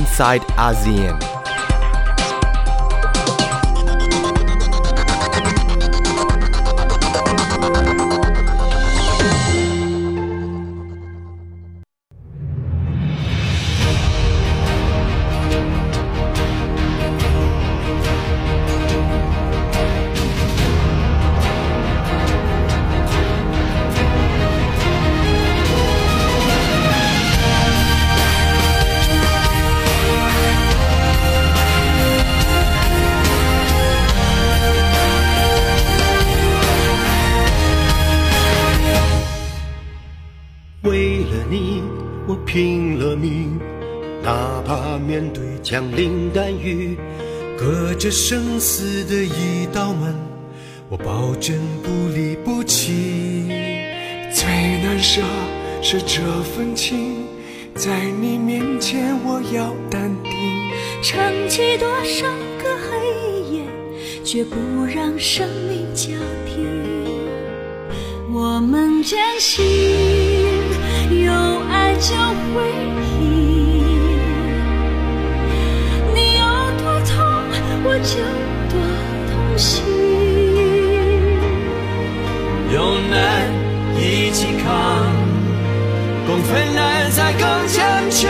inside ASEAN. 哪怕面对枪林弹雨，隔着生死的一道门，我保证不离不弃。最难舍是这份情，在你面前我要淡定，撑起多少个黑夜，绝不让生命交替。我们坚信，有爱就会我就多痛心。有难一起扛，共分难才更坚强。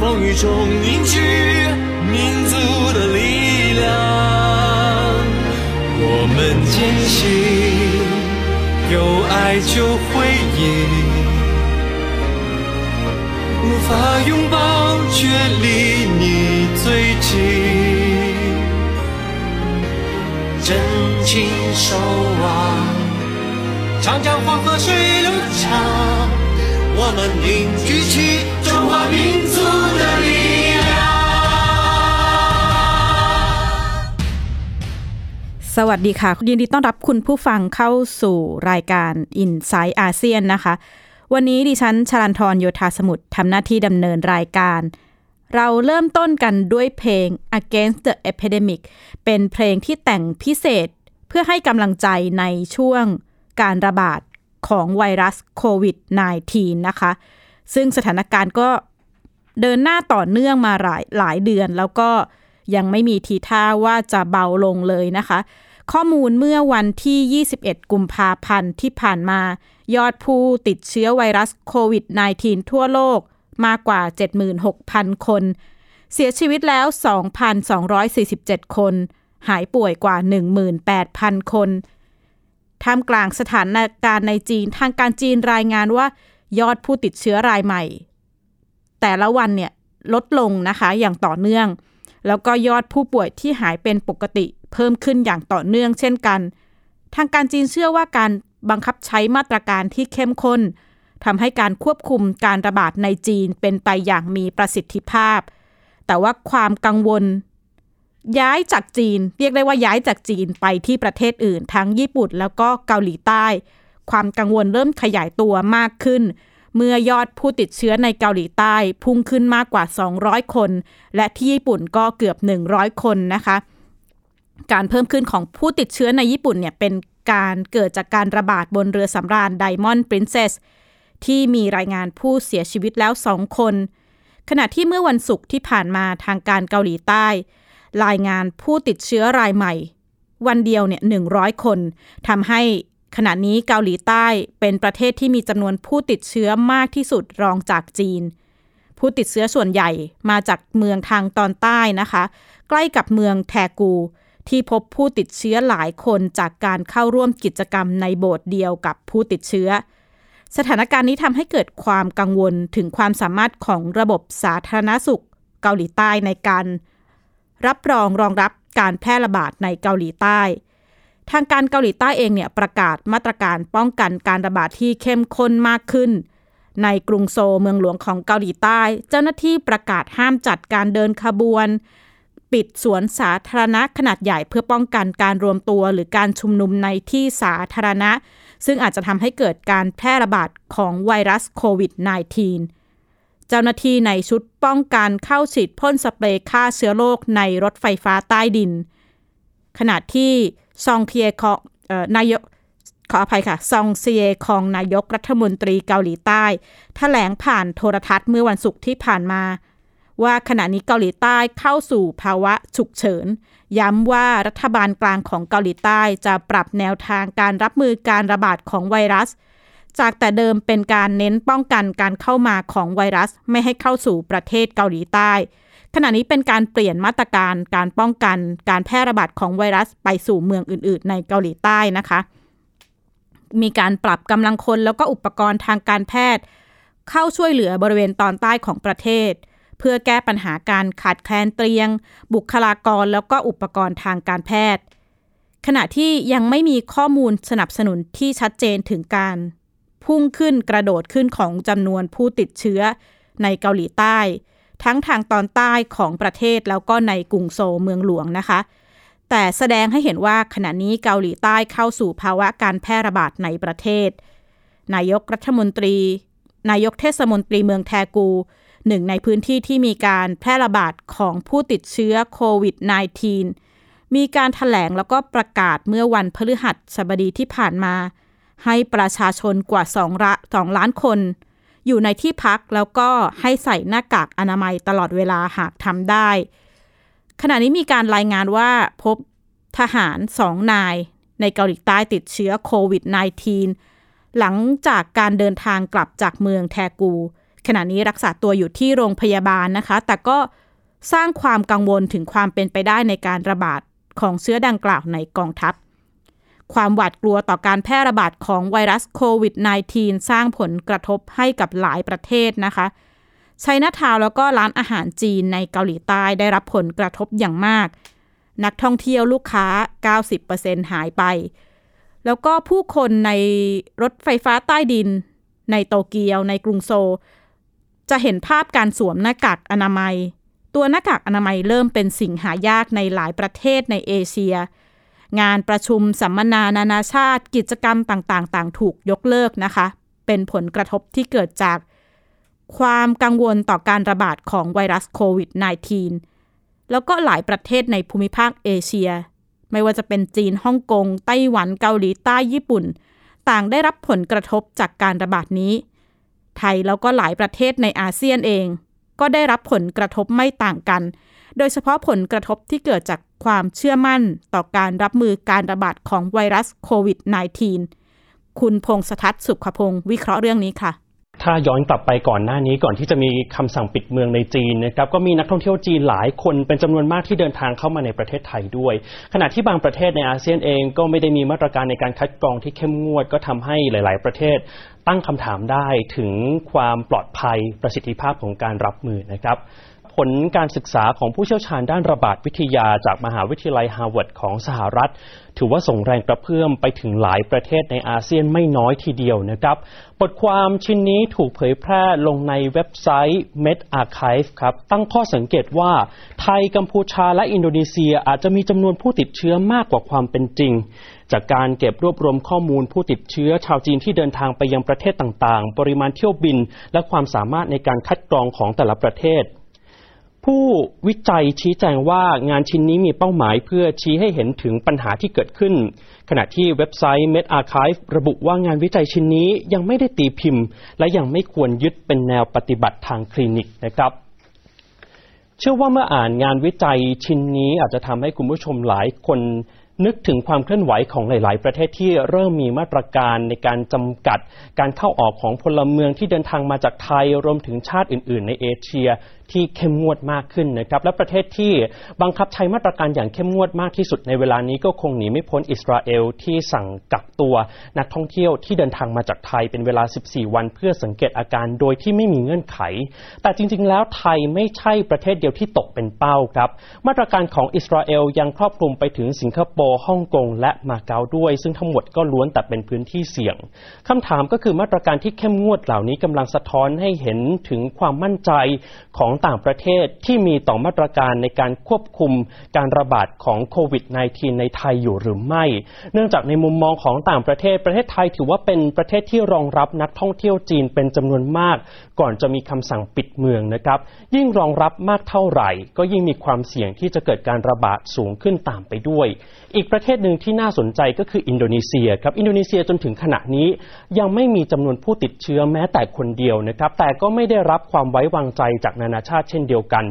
风雨中凝聚民族的力量。我们坚信，有爱就会赢。无法拥抱，却离你最近。守望，长江黄河水流长，我们凝聚起中华民族的力量。สวัสดีค่ะ ยินดีต้อนรับคุณผู้ฟังเข้าสู่รายการ i n s i ซต์อาเซียนนะคะ วันนี้ดิฉันชลันทรโยธาสมุทรทำหน้าที่ดำเนินรายการ เราเริ่มต้นกันด้วยเพลง Against the Epidemic เป็นเพลงที่แต่งพิเศษเ พื่อให้กำลังใจในช่วงการระบาดของไวรัสโควิด -19 นะคะ ซึ่งสถานการณ์ก็เดินหน้าต่อเนื่องมาหลายหลายเดือน แล้วก็ยังไม่มีทีท่าว่าจะเบาลงเลยนะคะ ข้อมูลเมื่อวันที่ 21 กุมภาพันธ์ที่ผ่านมา ยอดผู้ติดเชื้อไวรัสโควิด -19 ทั่วโลกมากกว่า 76,000 คน เสียชีวิตแล้ว 2,247 คน หายป่วยกว่า 18,000 คนท่ามกลางสถานการณ์ในจีน ทางการจีนรายงานว่ายอดผู้ติดเชื้อรายใหม่ แต่ละวันเนี่ยลดลงนะคะอย่างต่อเนื่อง แล้วก็ยอดผู้ป่วยที่หายเป็นปกติ เพิ่มขึ้นอย่างต่อเนื่องเช่นกัน ทางการจีนเชื่อว่าการบังคับใช้มาตรการที่เข้มข้นทำให้การควบคุมการระบาดในจีนเป็นไปอย่างมีประสิทธิภาพ แต่ว่าความกังวล ย้ายจากจีน เรียกได้ว่าย้ายจากจีนไปที่ประเทศอื่น ทั้งญี่ปุ่นแล้วก็เกาหลีใต้ ความกังวลเริ่มขยายตัวมากขึ้น เมื่อยอดผู้ติดเชื้อในเกาหลีใต้ พุ่งขึ้นมากกว่า 200 คน และที่ญี่ปุ่นก็เกือบ 100 คนนะคะ การเพิ่มขึ้นของผู้ติดเชื้อในญี่ปุ่นเนี่ยเป็นการเกิดจากการระบาดบนเรือสำราญ Diamond Princess ที่มีรายงานผู้เสียชีวิตแล้ว2คน ขณะที่เมื่อวันศุกร์ที่ผ่านมาทางการเกาหลีใต้ รายงานผู้ติดเชื้อรายใหม่ วันเดียวเนี่ย100 คนทำให้ขณะนี้เกาหลีใต้เป็นประเทศที่มีจำนวนผู้ติดเชื้อมากที่สุดรองจากจีน ผู้ติดเชื้อส่วนใหญ่มาจากเมืองทางตอนใต้นะคะ ใกล้กับเมืองแทกู ที่พบผู้ติดเชื้อหลายคนจากการเข้าร่วมกิจกรรมในโบสถ์เดียวกับผู้ติดเชื้อ สถานการณ์นี้ทำให้เกิดความกังวลถึงความสามารถของระบบสาธารณสุข เกาหลีใต้ในการ รับรองรองรับการแพร่ระบาดในเกาหลีใต้ ทางการเกาหลีใต้เองเนี่ยประกาศมาตรการป้องกันการระบาดที่เข้มข้นมากขึ้น ในกรุงโซลเมืองหลวงของเกาหลีใต้ เจ้าหน้าที่ประกาศห้ามจัดการเดินขบวน ปิดสวนสาธารณะขนาดใหญ่เพื่อป้องกันการรวมตัวหรือการชุมนุมในที่สาธารณะ ซึ่งอาจจะทำให้เกิดการแพร่ระบาดของไวรัสโควิด -19 เจ้าหน้าที่ในชุดป้องกันเข้าฉีดพ่นสเปรย์ฆ่าเชื้อโรคในรถไฟฟ้าใต้ดิน ขณะที่ซองเคียคองออนายกขออภัยค่ะ ซองเซียคองนายกรัฐมนตรีเกาหลีใต้ถแถลงผ่านโทรทัศน์เมื่อวันศุกร์ที่ผ่านมา ว่าขณะนี้เกาหลีใต้เข้าสู่ภาวะฉุกเฉิน ย้ำว่ารัฐบาลกลางของเกาหลีใต้จะปรับแนวทางการรับมือการระบาดของไวรัส จากแต่เดิมเป็นการเน้นป้องกันการเข้ามาของไวรัสไม่ให้เข้าสู่ประเทศเกาหลีใต้ ขณะนี้เป็นการเปลี่ยนมาตรการการป้องกันการแพร่ระบาดของไวรัสไปสู่เมืองอื่น ๆ ในเกาหลีใต้นะคะ มีการปรับกำลังคนแล้วก็อุปกรณ์ทางการแพทย์ เข้าช่วยเหลือบริเวณตอนใต้ของประเทศ เพื่อแก้ปัญหาการขาดแคลนเตียง บุคลากรแล้วก็อุปกรณ์ทางการแพทย์ขณะที่ยังไม่มีข้อมูลสนับสนุนที่ชัดเจนถึงการ พุ่งขึ้นกระโดดขึ้นของจำนวนผู้ติดเชื้อในเกาหลีใต้ ทั้งทางตอนใต้ของประเทศแล้วก็ในกรุงโซเมืองหลวงนะคะ แต่แสดงให้เห็นว่าขณะนี้เกาหลีใต้เข้าสู่ภาวะการแพร่ระบาดในประเทศ นายกรัฐมนตรี นายกเทศมนตรีเมืองแทกู หนึ่งในพื้นที่ที่มีการแพร่ระบาดของผู้ติดเชื้อโควิด -19 มีการถแถลงแล้วก็ประกาศเมื่อวันพฤหัสบดีที่ผ่านมา ให้ประชาชนกว่า2ละ2ล้านคน อยู่ในที่พักแล้วก็ให้ใส่หน้ากากอนามัยตลอดเวลาหากทำได้ ขณะนี้มีการรายงานว่าพบทหารสองนาย ในเกาหลีใต้ติดเชื้อโควิด -19 หลังจากการเดินทางกลับจากเมืองแทกู ขณะนี้รักษาตัวอยู่ที่โรงพยาบาลนะคะ แต่ก็สร้างความกังวลถึงความเป็นไปได้ในการระบาดของเชื้อดังกล่าวในกองทัพ ความหวาดกลัวต่อการแพร่ระบาดของไวรัสโควิด -19 สร้างผลกระทบให้กับหลายประเทศนะคะไชน่าทาวแล้วก็ร้านอาหารจีนในเกาหลีใต้ได้รับผลกระทบอย่างมาก นักท่องเที่ยวลูกค้า 90%หายไป แล้วก็ผู้คนในรถไฟฟ้าใต้ดิน ในโตเกียวในกรุงโซลจะเห็นภาพการสวมหน้ากากอนามัย ตัวหน้ากากอนามัยเริ่มเป็นสิ่งหายากในหลายประเทศในเอเชีย งานประชุมสัมมนานานาชาติ กิจกรรมต่างๆ ต่างถูกยกเลิกนะคะ เป็นผลกระทบที่เกิดจากความกังวลต่อการระบาดของไวรัสโควิด -19 แล้วก็หลายประเทศในภูมิภาคเอเชีย ไม่ว่าจะเป็นจีนฮ่องกง ไต้หวันเกาหลีใต้ญี่ปุ่น ต่างได้รับผลกระทบจากการระบาดนี้ ไทยแล้วก็หลายประเทศในอาเซียนเอง ก็ได้รับผลกระทบไม่ต่างกัน โดยเฉพาะผลกระทบที่เกิดจากความเชื่อมั่นต่อการรับมือการระบาดของไวรัสโควิด -19 คุณพงษทัศน์สุขพงศ์วิเคราะห์เรื่องนี้ค่ะถ้าย้อนกลับไปก่อนหน้านี้ก่อนที่จะมีคำสั่งปิดเมืองในจีนนะครับก็มีนักท่องเที่ยวจีนหลายคนเป็นจำนวนมากที่เดินทางเข้ามาในประเทศไทยด้วย ขณะที่บางประเทศในอาเซียนเองก็ไม่ได้มีมาตรการในการคัดกรองที่เข้มงวด ก็ทำให้หลาย ๆ ประเทศตั้งคำถามได้ถึงความปลอดภัยประสิทธิภาพของการรับมือนะครับ ผลการศึกษาของผู้เชี่ยวชาญด้านระบาดวิทยาจากมหาวิทยาลัยฮาร์วาร์ดของสหรัฐ ถือว่าส่งแรงกระเพื่อมไปถึงหลายประเทศในอาเซียนไม่น้อยทีเดียวนะครับ บทความชิ้นนี้ถูกเผยแพร่ลงในเว็บไซต์ Med Archive ครับตั้งข้อสังเกตว่า ไทยกัมพูชาและอินโดนีเซียอาจจะมีจำนวนผู้ติดเชื้อมากกว่าความเป็นจริงจากการเก็บรวบรวมข้อมูลผู้ติดเชื้อชาวจีนที่เดินทางไปยังประเทศต่างๆ ปริมาณเที่ยวบิน และความสามารถในการคัดกรองของแต่ละประเทศ ผู้วิจัยชี้แจงว่างานชิ้นนี้มีเป้าหมายเพื่อชี้ให้เห็นถึงปัญหาที่เกิดขึ้น ขณะที่เว็บไซต์ Med Archive ระบุว่างานวิจัยชิ้นนี้ยังไม่ได้ตีพิมพ์ และยังไม่ควรยึดเป็นแนวปฏิบัติทางคลินิกนะครับเชื่อว่าเมื่ออ่านงานวิจัยชิ้นนี้อาจจะทำให้คุณผู้ชมหลายคนนึกถึงความเคลื่อนไหวของหลาย ๆ ประเทศที่เริ่มมีมาตรการในการจำกัด การเข้าออกของพลเมืองที่เดินทางมาจากไทยรวมถึงชาติอื่น ๆ ในเอเชีย ที่เข้มงวดมากขึ้นนะครับและประเทศที่บังคับใช้มาตรการอย่างเข้มงวดมากที่สุดในเวลานี้ก็คงหนีไม่พ้นอิสราเอลที่สั่งกักตัวนักท่องเที่ยวที่เดินทางมาจากไทยเป็นเวลา 14 วันเพื่อสังเกตอาการโดยที่ไม่มีเงื่อนไข แต่จริง ๆ แล้วไทยไม่ใช่ประเทศเดียวที่ตกเป็นเป้าครับ มาตรการของอิสราเอลยังครอบคลุมไปถึงสิงคโปร์ฮ่องกงและมาเก๊าด้วย ซึ่งทั้งหมดก็ล้วนแต่เป็นพื้นที่เสี่ยงคำถามก็คือมาตรการที่เข้มงวดเหล่านี้กำลังสะท้อนให้เห็นถึงความมั่นใจของต่างประเทศที่มีต่อมาตรการในการควบคุมการระบาดของโควิด -19 ในไทยอยู่หรือไม่ เนื่องจากในมุมมองของต่างประเทศ ประเทศไทยถือว่าเป็นประเทศที่รองรับนักท่องเที่ยวจีนเป็นจำนวนมาก ก่อนจะมีคำสั่งปิดเมืองนะครับ ยิ่งรองรับมากเท่าไหร่ ก็ยิ่งมีความเสี่ยงที่จะเกิดการระบาดสูงขึ้นตามไปด้วย อีกประเทศหนึ่งที่น่าสนใจก็คืออินโดนีเซียครับอินโดนีเซียจนถึงขณะนี้ ยังไม่มีจำนวนผู้ติดเชื้อแม้แต่คนเดียวนะครับแต่ก็ไม่ได้รับความไว้วางใจจากนานาชาติเช่นเดียวกัน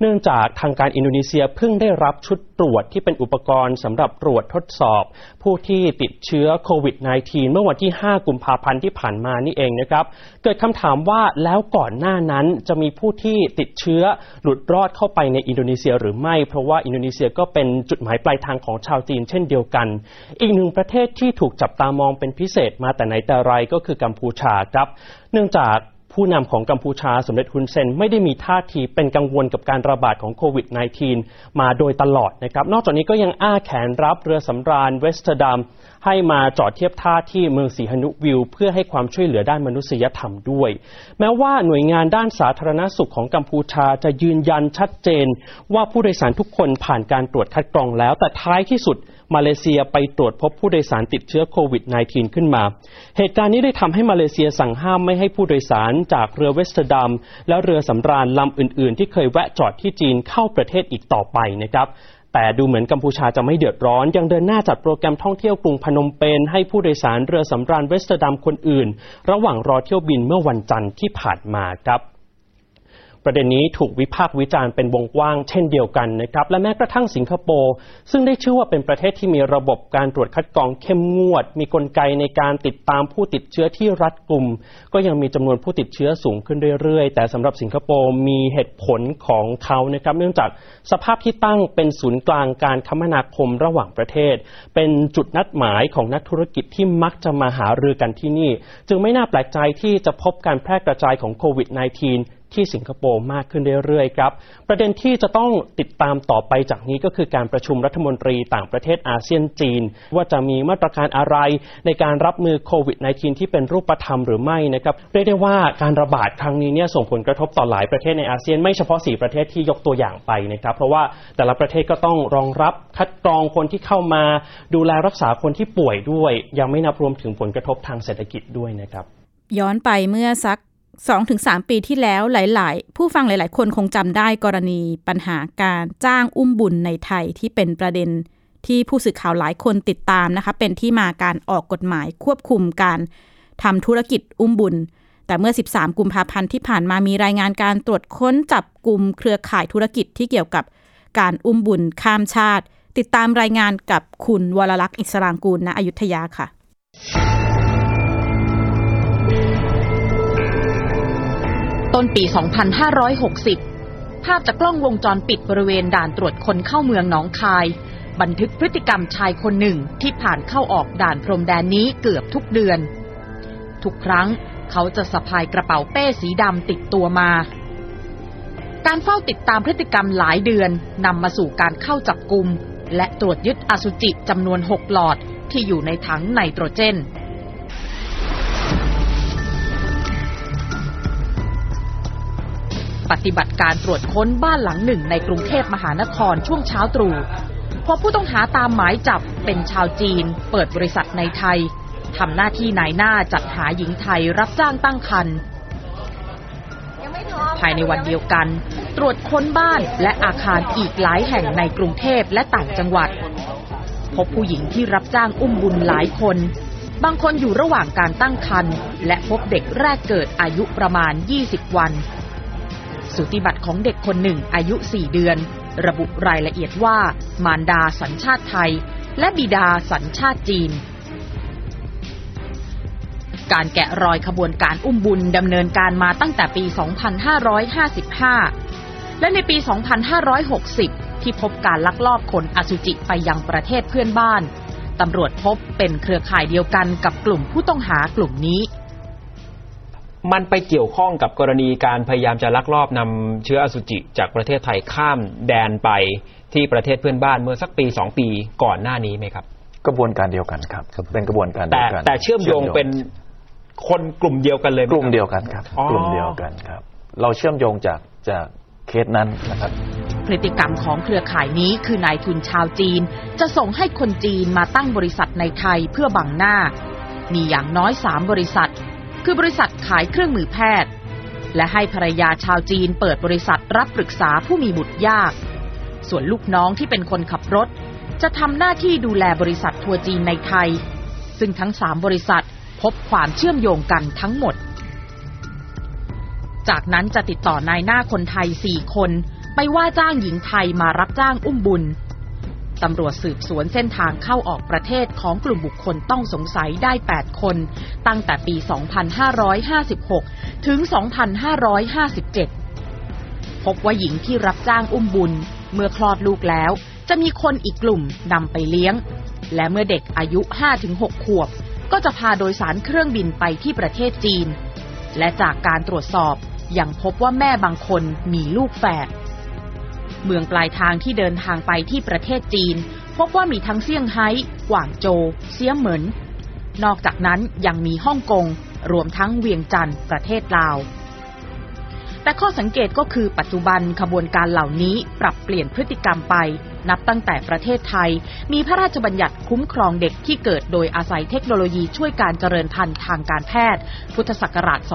เนื่องจากทางการอินโดนีเซียเพิ่งได้รับชุดตรวจที่เป็นอุปกรณ์สำหรับตรวจทดสอบ ผู้ที่ติดเชื้อโควิด -19 เมื่อวันที่ 5 กุมภาพันธ์ที่ผ่านมานี่เองนะครับ เกิดคำถามว่าแล้วก่อนหน้านั้นจะมีผู้ที่ติดเชื้อหลุดรอดเข้าไปในอินโดนีเซียหรือไม่ เพราะว่าอินโดนีเซียก็เป็นจุดหมายปลายทางของชาวจีนเช่นเดียวกัน อีกหนึ่งประเทศที่ถูกจับตามองเป็นพิเศษมาแต่ไหนแต่ไรก็คือกัมพูชาครับ เนื่องจาก ผู้นำของกัมพูชาสมเด็จฮุนเซนไม่ได้มีท่าทีเป็นกังวลกับการระบาดของโควิด -19 มาโดยตลอดนะครับ นอกจากนี้ก็ยังอ้าแขนรับเรือสำราญเวสเทอร์ดัม ให้มาจอดเทียบท่าที่เมืองสีหนุวิลล์ เพื่อให้ความช่วยเหลือด้านมนุษยธรรมด้วย แม้ว่าหน่วยงานด้านสาธารณสุขของกัมพูชาจะยืนยันชัดเจน ว่าผู้โดยสารทุกคนผ่านการตรวจคัดกรองแล้ว แต่ท้ายที่สุดมาเลเซียไปตรวจพบผู้โดยสารติดเชื้อโควิด -19 ขึ้นมา เหตุการณ์นี้ได้ทำให้มาเลเซียสั่งห้ามไม่ให้ผู้โดยสารจากเรือเวสเทอร์ดัมและเรือสำราญลำอื่น ๆ ที่เคยแวะจอดที่จีนเข้าประเทศอีกต่อไปนะครับ แต่ดูเหมือนกัมพูชาจะไม่เดือดร้อน ยังเดินหน้าจัดโปรแกรมท่องเที่ยวกรุงพนมเปญให้ผู้โดยสารเรือสำราญเวสเตอร์ดัมคนอื่น ระหว่างรอเที่ยวบินเมื่อวันจันทร์ที่ผ่านมาครับ ประเด็นนี้ถูกวิพากษ์วิจารณ์เป็นวงกว้างเช่นเดียวกันนะครับ และแม้กระทั่งสิงคโปร์ซึ่งได้ชื่อว่าเป็นประเทศที่มีระบบการตรวจคัดกรองเข้มงวด มีกลไกในการติดตามผู้ติดเชื้อที่รัดกุม ก็ยังมีจำนวนผู้ติดเชื้อสูงขึ้นเรื่อยๆ แต่สำหรับสิงคโปร์มีเหตุผลของเขานะครับ เนื่องจากสภาพที่ตั้งเป็นศูนย์กลางการคมนาคมระหว่างประเทศ เป็นจุดนัดหมายของนักธุรกิจที่มักจะมาหารือกันที่นี่ จึงไม่น่าแปลกใจที่จะพบการแพร่กระจายของโควิด -19 ที่สิงคโปร์มากขึ้นเรื่อยๆครับ ประเด็นที่จะต้องติดตามต่อไปจากนี้ก็คือการประชุมรัฐมนตรีต่างประเทศอาเซียนจีน ว่าจะมีมาตรการอะไรในการรับมือโควิด -19 ที่เป็นรูปธรรมหรือไม่นะครับเรียกได้ว่าการระบาดครั้งนี้เนี่ยส่งผลกระทบต่อหลายประเทศในอาเซียนไม่เฉพาะ 4 ประเทศที่ยกตัวอย่างไปนะครับ เพราะว่าแต่ละประเทศก็ต้องรองรับคัดกรองคนที่เข้ามา ดูแลรักษาคนที่ป่วยด้วย ยังไม่นับรวมถึงผลกระทบทางเศรษฐกิจด้วยนะครับย้อนไปเมื่อสัก 2-3 ปีที่แล้วหลาย ๆ ผู้ฟังหลาย ๆ คนคงจำได้กรณีปัญหาการจ้างอุ้มบุญในไทยที่เป็นประเด็นที่ผู้สื่อข่าวหลายคนติดตามนะคะเป็นที่มาการออกกฎหมายควบคุมการทำธุรกิจอุ้มบุญ แต่เมื่อ 13 กุมภาพันธ์ที่ผ่านมามีรายงานการตรวจค้นจับกลุ่มเครือข่ายธุรกิจที่เกี่ยวกับการอุ้มบุญข้ามชาติ ติดตามรายงานกับคุณวรลักษณ์อิสรางกูลณอยุธยาค่ะ ต้นปี 2560 ภาพจากกล้องวงจรปิดบริเวณด่านตรวจคนเข้าเมืองหนองคาย บันทึกพฤติกรรมชายคนหนึ่งที่ผ่านเข้าออกด่านพรมแดนนี้เกือบทุกเดือน ทุกครั้งเขาจะสะพายกระเป๋าเป้สีดำติดตัวมา การเฝ้าติดตามพฤติกรรมหลายเดือนนำมาสู่การเข้าจับกลุ่มและตรวจยึดอสุจิจำนวน 6 หลอดที่อยู่ในถังไนโตรเจน ปฏิบัติการตรวจค้นบ้านหลังหนึ่งในกรุงเทพมหานครช่วงเช้าตรู่พบผู้ต้องหาตามหมายจับเป็นชาวจีน เปิดบริษัทในไทยทำหน้าที่นายหน้าจัดหาหญิงไทยรับจ้างตั้งครรภ์ภายในวันเดียวกัน ตรวจค้นบ้านและอาคารอีกหลายแห่งในกรุงเทพและต่างจังหวัด พบผู้หญิงที่รับจ้างอุ้มบุญหลายคน บางคนอยู่ระหว่างการตั้งครรภ์และพบเด็กแรกเกิดอายุประมาณ 20 วัน สุติบัตรของเด็กคนหนึ่งอายุ 4 เดือน ระบุรายละเอียดว่า มารดาสัญชาติไทย และบิดาสัญชาติจีน การแกะรอยขบวนการอุ้มบุญดำเนินการมาตั้งแต่ปี 2555 และในปี 2560 ที่พบการลักลอบขนอสุจิไปยังประเทศเพื่อนบ้านตำรวจพบเป็นเครือข่ายเดียวกันกับกลุ่มผู้ต้องหากลุ่มนี้ มันไปเกี่ยวข้องกับกรณีการพยายามจะลักลอบนำเชื้ออสุจิจากประเทศไทยข้ามแดนไปที่ประเทศเพื่อนบ้านเมื่อสักปีสองปีก่อนหน้านี้ไหมครับ กระบวนการเดียวกันครับ เป็นกระบวนการเดีแต่ยวกันแต่เชื่อมโยงเป็นคนกลุ่มเดียวกันเลยไหกลุ่มครับเดียวกันครับ อ๋อ กลุ่มเดียวกันครับ เราเชื่อมโยงจากจากเคสนั้นนะครับ พฤติกรรมของเครือข่ายนี้คือนายทุนชาวจีน จะส่งให้คนจีนมาตั้งบริษัทในไทยเพื่อบังหน้า มีอย่างน้อยสามบริษัท คือบริษัทขายเครื่องมือแพทย์ และให้ภรรยาชาวจีนเปิดบริษัทรับปรึกษาผู้มีบุตรยาก ส่วนลูกน้องที่เป็นคนขับรถ จะทำหน้าที่ดูแลบริษัททัวร์จีนในไทย ซึ่งทั้งสามบริษัทพบความเชื่อมโยงกันทั้งหมด จากนั้นจะติดต่อนายหน้าคนไทย4คน ไปว่าจ้างหญิงไทยมารับจ้างอุ้มบุญ ตำรวจสืบสวนเส้นทางเข้าออกประเทศของกลุ่มบุคคลต้องสงสัยได้ 8 คน ตั้งแต่ปี 2556 ถึง 2557 พบว่าหญิงที่รับจ้างอุ้มบุญ เมื่อคลอดลูกแล้ว จะมีคนอีกกลุ่มนำไปเลี้ยง และเมื่อเด็กอายุ 5-6 ขวบ ก็จะพาโดยสารเครื่องบินไปที่ประเทศจีน และจากการตรวจสอบยังพบว่าแม่บางคนมีลูกแฝด เมืองปลายทางที่เดินทางไปที่ประเทศจีน พบว่ามีทั้งเซี่ยงไฮ้กวางโจวเซียเหมินนอกจากนั้นยังมีฮ่องกง รวมทั้งเวียงจันทร์ประเทศลาว แต่ข้อสังเกตก็คือปัจจุบันขบวนการเหล่านี้ปรับเปลี่ยนพฤติกรรมไป นับตั้งแต่ประเทศไทย มีพระราชบัญญัติคุ้มครองเด็กที่เกิดโดยอาศัยเทคโนโลยีช่วยการเจริญพันธุ์ทางการแพทย์ พุทธศักราช 2558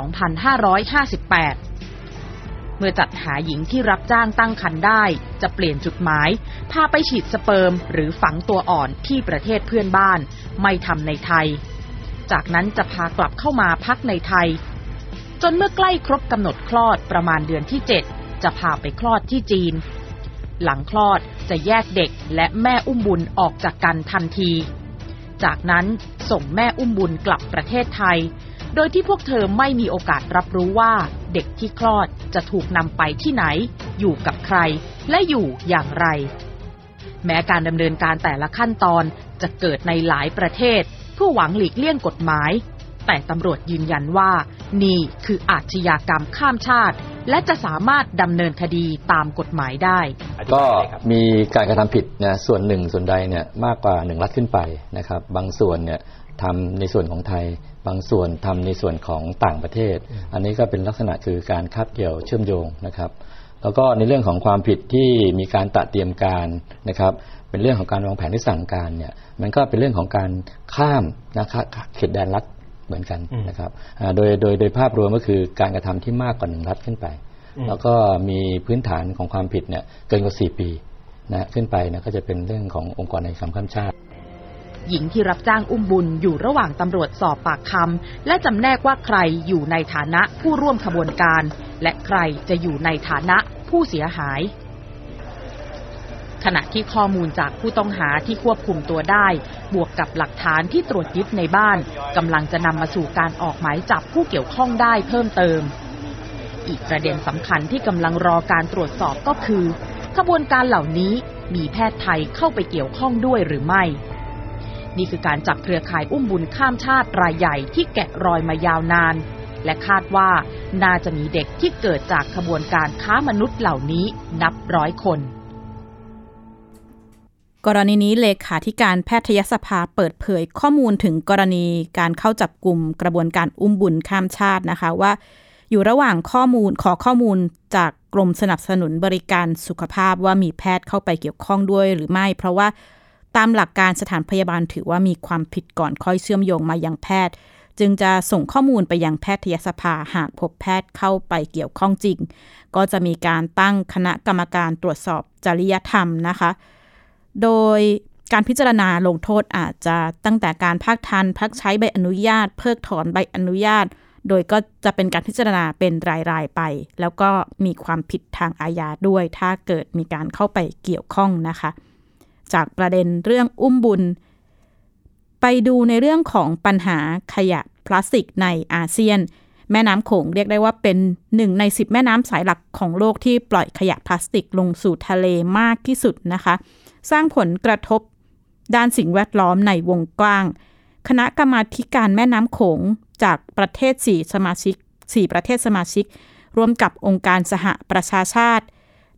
เมื่อจัดหาหญิงที่รับจ้างตั้งครรภ์ได้ จะเปลี่ยนจุดหมาย พาไปฉีดสเปิร์ม หรือฝังตัวอ่อนที่ประเทศเพื่อนบ้าน ไม่ทำในไทย จากนั้นจะพากลับเข้ามาพักในไทย จนเมื่อใกล้ครบกำหนดคลอดประมาณเดือนที่ 7 จะพาไปคลอดที่จีน หลังคลอดจะแยกเด็กและแม่อุ้มบุญออกจากกันทันที จากนั้นส่งแม่อุ้มบุญกลับประเทศไทย โดยที่พวกเธอไม่มีโอกาสรับรู้ว่า เด็กที่คลอดจะถูกนำไปที่ไหน อยู่กับใคร และอยู่อย่างไร แม้การดำเนินการแต่ละขั้นตอนจะเกิดในหลายประเทศ เพื่อหวังหลีกเลี่ยงกฎหมาย แต่ตำรวจยืนยันว่า นี่คืออาชญากรรมข้ามชาติ และจะสามารถดำเนินคดีตามกฎหมายได้ ก็มีการกระทำผิดนะส่วนหนึ่งส่วนใดเนี่ยมากกว่าหนึ่งรัฐขึ้นไปนะครับ บางส่วนเนี่ย ทำในส่วนของไทย บางส่วนทำในส่วนของต่างประเทศ อันนี้ก็เป็นลักษณะคือการคาบเกี่ยวเชื่อมโยงนะครับ แล้วก็ในเรื่องของความผิดที่มีการตระเตรียมการนะครับเป็นเรื่องของการวางแผนที่สั่งการเนี่ยมันก็เป็นเรื่องของการข้ามนะครับเขตแดนรัฐเหมือนกันนะครับอ่าโดยโดยโดยภาพรวมก็คือการกระทำที่มากกว่าหนึ่งรัฐขึ้นไป แล้วก็มีพื้นฐานของความผิดเนี่ยเกินกว่า 4 ปีนะขึ้นไปนะก็จะเป็นเรื่องขององค์กรในคำข้ามชาติ หญิงที่รับจ้างอุ้มบุญอยู่ระหว่างตำรวจสอบปากคำและจำแนกว่าใครอยู่ในฐานะผู้ร่วมขบวนการ และใครจะอยู่ในฐานะผู้เสียหาย ขณะที่ข้อมูลจากผู้ต้องหาที่ควบคุมตัวได้ บวกกับหลักฐานที่ตรวจยึดในบ้านกำลังจะนำมาสู่การออกหมายจับผู้เกี่ยวข้องได้เพิ่มเติม อีกประเด็นสำคัญที่กำลังรอการตรวจสอบก็คือ ขบวนการเหล่านี้มีแพทย์ไทยเข้าไปเกี่ยวข้องด้วยหรือไม่ นี่คือการจับเครือข่ายอุ้มบุญข้ามชาติรายใหญ่ที่แกะรอยมายาวนาน และคาดว่าน่าจะมีเด็กที่เกิดจากขบวนการค้ามนุษย์เหล่านี้นับร้อยคน กรณีนี้เลขาธิการแพทยสภาเปิดเผยข้อมูลถึงกรณีการเข้าจับกลุ่มกระบวนการอุ้มบุญข้ามชาตินะคะว่า อยู่ระหว่างข้อมูลขอข้อมูลจากกรมสนับสนุนบริการสุขภาพว่ามีแพทย์เข้าไปเกี่ยวข้องด้วยหรือไม่ เพราะว่า ตามหลักการสถานพยาบาลถือว่ามีความผิดก่อนค่อยเชื่อมโยงมายังแพทย์ จึงจะส่งข้อมูลไปยังแพทยสภาหากพบแพทย์เข้าไปเกี่ยวข้องจริง ก็จะมีการตั้งคณะกรรมการตรวจสอบจริยธรรมนะคะ โดยการพิจารณาลงโทษอาจจะตั้งแต่การพักทันพักใช้ใบอนุญาต เพิกถอนใบอนุญาต โดยก็จะเป็นการพิจารณาเป็นรายๆไป แล้วก็มีความผิดทางอาญาด้วย ถ้าเกิดมีการเข้าไปเกี่ยวข้องนะคะ จากประเด็นเรื่องอุ้มบุญ ไปดูในเรื่องของปัญหาขยะพลาสติกในอาเซียน แม่น้ำโขงเรียกได้ว่าเป็นหนึ่งในสิบแม่น้ำสายหลักของโลกที่ปล่อยขยะพลาสติกลงสู่ทะเลมากที่สุดนะคะ สร้างผลกระทบด้านสิ่งแวดล้อมในวงกว้าง คณะกรรมาการแม่น้ำโขงจากประเทศ 4 สมาชิก 4 ประเทศสมาชิก ร่วมกับองค์การสหประชาชาติ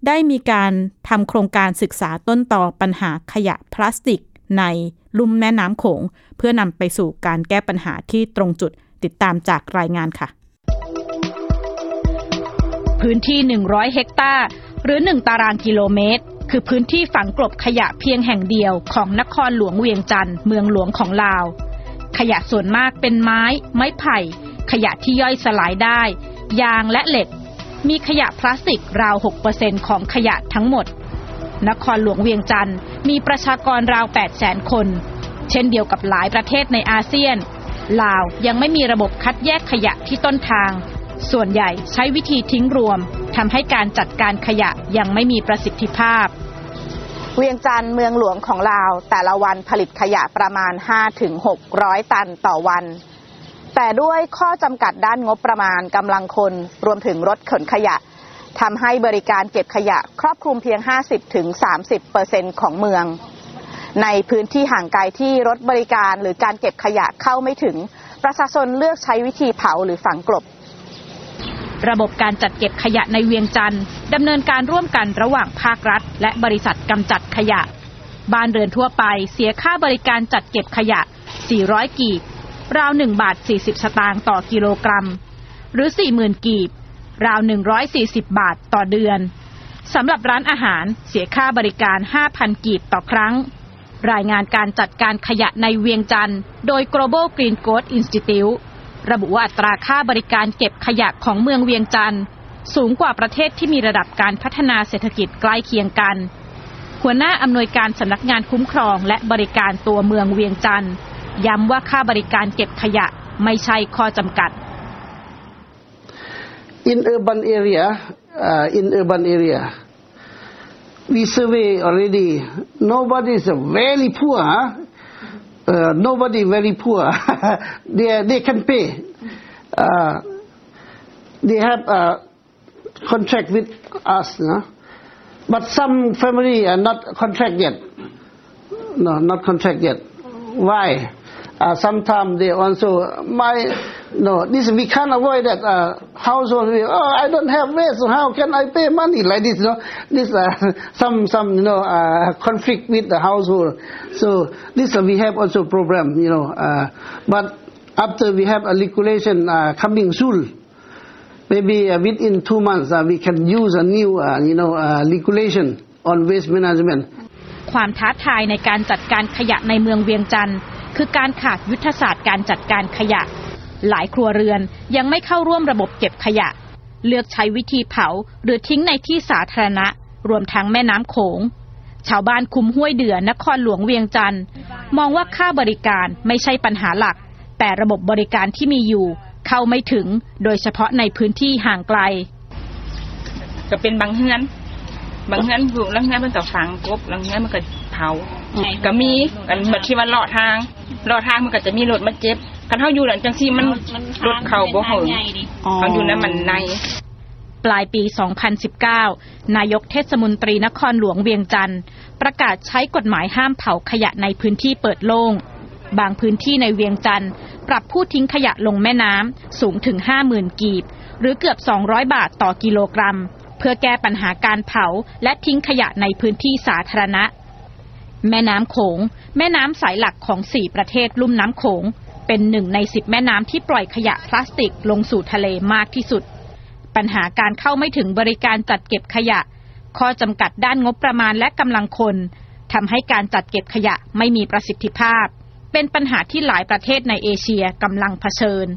ได้มีการทำโครงการศึกษาต้นต่อปัญหาขยะพลาสติก ในลุ่มแม่น้ำโขง เพื่อนำไปสู่การแก้ปัญหาที่ตรงจุดติดตามจากรายงานค่ะ พื้นที่ 100 เฮกตาร์หรือ 1 ตารางกิโลเมตร คือพื้นที่ฝังกลบขยะเพียงแห่งเดียวของนครหลวงเวียงจันทร์เมืองหลวงของลาว ขยะส่วนมากเป็นไม้ ไม้ไผ่ ขยะที่ย่อยสลายได้ ยางและเหล็ก มีขยะพลาสติกราว 6%ของขยะทั้งหมด นครหลวงเวียงจันทร์มีประชากรราว 800,000 คน เช่นเดียวกับหลายประเทศในอาเซียน ลาวยังไม่มีระบบคัดแยกขยะที่ต้นทาง ส่วนใหญ่ใช้วิธีทิ้งรวมทำให้การจัดการขยะยังไม่มีประสิทธิภาพเวียงจันทร์เมืองหลวงของลาว แต่ละวันผลิตขยะประมาณ 5-600 ตันต่อวัน แต่ด้วยข้อจำกัดด้านงบประมาณกำลังคนรวมถึงรถขนขยะทำให้บริการเก็บขยะครอบคลุมเพียง 50-30%ของเมือง ในพื้นที่ห่างไกลที่รถบริการหรือการเก็บขยะเข้าไม่ถึง ประชาชนเลือกใช้วิธีเผาหรือฝังกลบ ระบบการจัดเก็บขยะในเวียงจันทร์ดำเนินการร่วมกันระหว่างภาครัฐ และบริษัทกำจัดขยะ บ้านเรือนทั่วไปเสียค่าบริการจัดเก็บขยะ 400 กีบ ราว1บาท40 สตางค์ต่อกิโลกรัม หรือ 40,000 กีบ ราว 140 บาทต่อเดือนสำหรับร้านอาหารเสียค่าบริการ 5,000 กีบต่อครั้ง รายงานการจัดการขยะในเวียงจันทร์โดย Global Green Growth Institute ระบุว่าอัตราค่าบริการเก็บขยะของเมืองเวียงจันทร์สูงกว่าประเทศที่มีระดับการพัฒนาเศรษฐกิจใกล้เคียงกัน หัวหน้าอำนวยการสำนักงานคุ้มครองและบริการตัวเมืองเวียงจันทร์ ย้ำว่าค่าบริการเก็บขยะไม่ใช่ข้อจำกัด In urban area, uh, in urban area, we survey already. Nobody is very poor. Huh? Uh, nobody very poor. they they can pay. Uh, they have a contract with us, no? but some family are not contract yet. No, not contract yet. Why? Uh, sometimes they also my no this we can't avoid that uh, household will, oh I don't have waste so how can I pay money like this you know this uh, some some you know uh, conflict with the household so this uh, we have also program you know uh, but after we have a regulation uh, coming soon maybe uh, within two months uh, we can use a new uh, you know uh, regulation on waste management ความท้าทายในการจัดการขยะในเมืองเวียงจันทร์ คือการขาดยุทธศาสตร์การจัดการขยะ หลายครัวเรือนยังไม่เข้าร่วมระบบเก็บขยะ เลือกใช้วิธีเผาหรือทิ้งในที่สาธารณะ รวมทั้งแม่น้ำโขง ชาวบ้านคุมห้วยเดือนครหลวงเวียงจันทร์มองว่าค่าบริการไม่ใช่ปัญหาหลัก แต่ระบบบริการที่มีอยู่ เข้าไม่ถึงโดยเฉพาะในพื้นที่ห่างไกล ก็เป็นบางเฮือนบางเฮือนอยู่แล้วเฮือนมันก็ฝังกบแล้วเฮือนมันก็เผา ก็มีกันแบบที่ว่าเลาะทางเลาะทางมันก็จะมีรถมาเจ็บคันเฮาอยู่หลังจังซี่มันรถเข้าบ่เหิงเขาอยู่นั้นมันในปลายปี 2019 นายกเทศมนตรีนครหลวงเวียงจันทร์ ประกาศใช้กฎหมายห้ามเผาขยะในพื้นที่เปิดโล่ง บางพื้นที่ในเวียงจันทร์ ปรับผู้ทิ้งขยะลงแม่น้ำสูงถึง 50,000 กีบ หรือเกือบ 200 บาทต่อกิโลกรัม เพื่อแก้ปัญหาการเผาและทิ้งขยะในพื้นที่สาธารณะ แม่น้ำโขง แม่น้ำสายหลักของ 4 ประเทศลุ่มน้ำโขง เป็นหนึ่งใน 10 แม่น้ำที่ปล่อยขยะพลาสติกลงสู่ทะเลมากที่สุด ปัญหาการเข้าไม่ถึงบริการจัดเก็บขยะ ข้อจำกัดด้านงบประมาณและกำลังคนทำให้การจัดเก็บขยะไม่มีประสิทธิภาพ เป็นปัญหาที่หลายประเทศในเอเชียกำลังเผชิญ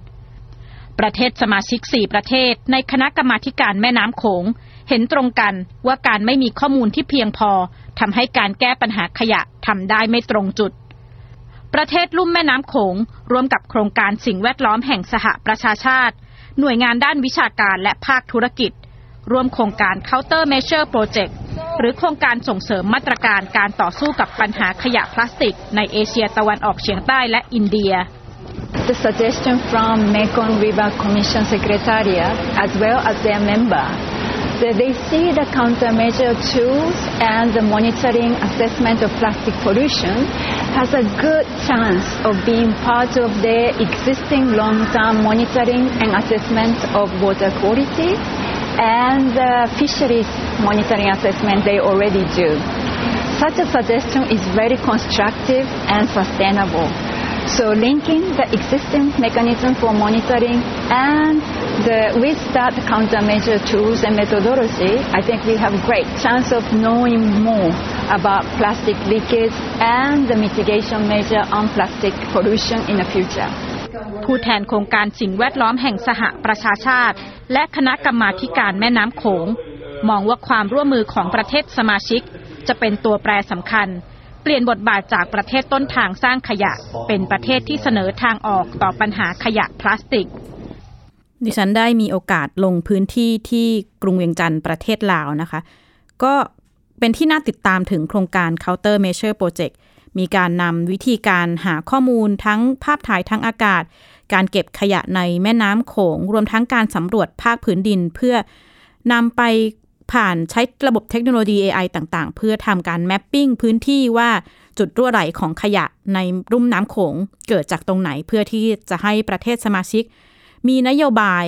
ประเทศสมาชิก 4 ประเทศในคณะกรรมาการแม่น้ำโขง เห็นตรงกันว่าการไม่มีข้อมูลที่เพียงพอทำให้การแก้ปัญหาขยะทำได้ไม่ตรงจุด ประเทศลุ่มแม่น้ำโขงร่วมกับโครงการสิ่งแวดล้อมแห่งสหประชาชาติ หน่วยงานด้านวิชาการและภาคธุรกิจ ร่วมโครงการ Counter Measure Project หรือโครงการส่งเสริมมาตรการการต่อสู้กับปัญหาขยะพลาสติก ในเอเชียตะวันออกเฉียงใต้และอินเดีย The suggestion from Mekong River Commission Secretariat as well as their member they see the countermeasure tools and the monitoring assessment of plastic pollution has a good chance of being part of their existing long-term monitoring and assessment of water quality and the fisheries monitoring assessment they already do. Such a suggestion is very constructive and sustainable. So linking the existing mechanism for monitoring and the, with that countermeasure tools and methodology, I think we have great chance of knowing more about plastic leakage and the mitigation measure on plastic pollution in the future. ผู้แทนโครงการสิ่งแวดล้อมแห่งสหประชาชาติ และคณะกรรมาการแม่น้ำโขง มองว่าความร่วมมือของประเทศสมาชิก จะเป็นตัวแปรสำคัญ ลี่ยนบทบาทจากประเทศต้นทางสร้างขยะ เป็นประเทศที่เสนอทางออกต่อปัญหาขยะพลาสติก ดิฉันได้มีโอกาสลงพื้นที่ที่กรุงเวียงจันทร์ประเทศลาวนะคะ ก็เป็นที่น่าติดตามถึงโครงการ Counter Measure Project มีการนำวิธีการหาข้อมูลทั้งภาพถ่ายทั้งอากาศ การเก็บขยะในแม่น้ำโขง รวมทั้งการสำรวจภาคพื้นดินเพื่อนำไป ผ่านใช้ระบบเทคโนโลยี AI ต่างๆ เพื่อทำการแมปปิ้งพื้นที่ว่าจุดรั่วไหลของขยะในรุ่มน้ำโขงเกิดจากตรงไหนเพื่อที่จะให้ประเทศสมาชิก มีนโยบาย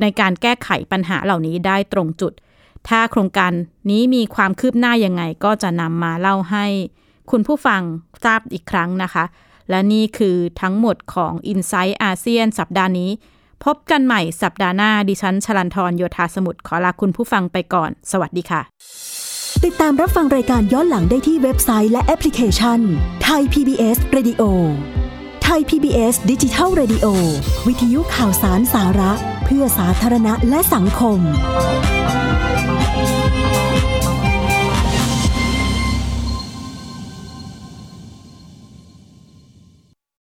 ในการแก้ไขปัญหาเหล่านี้ได้ตรงจุด ถ้าโครงการนี้มีความคืบหน้ายังไงก็จะนำมาเล่าให้คุณผู้ฟังทราบอีกครั้งนะคะ และนี่คือทั้งหมดของ i n s i ซต์อาเซียนสัปดาห์นี้ พบกันใหม่สัปดาห์หน้า ดิฉันชลันทรโยธาสมุทรขอลาคุณผู้ฟังไปก่อน สวัสดีค่ะ ติดตามรับฟังรายการย้อนหลังได้ที่เว็บไซต์และแอปพลิเคชันไทย PBS Radio ไทย PBS ดิจิทัล Radio วิทยุข่าวสารสาระ เพื่อสาธารณะและสังคม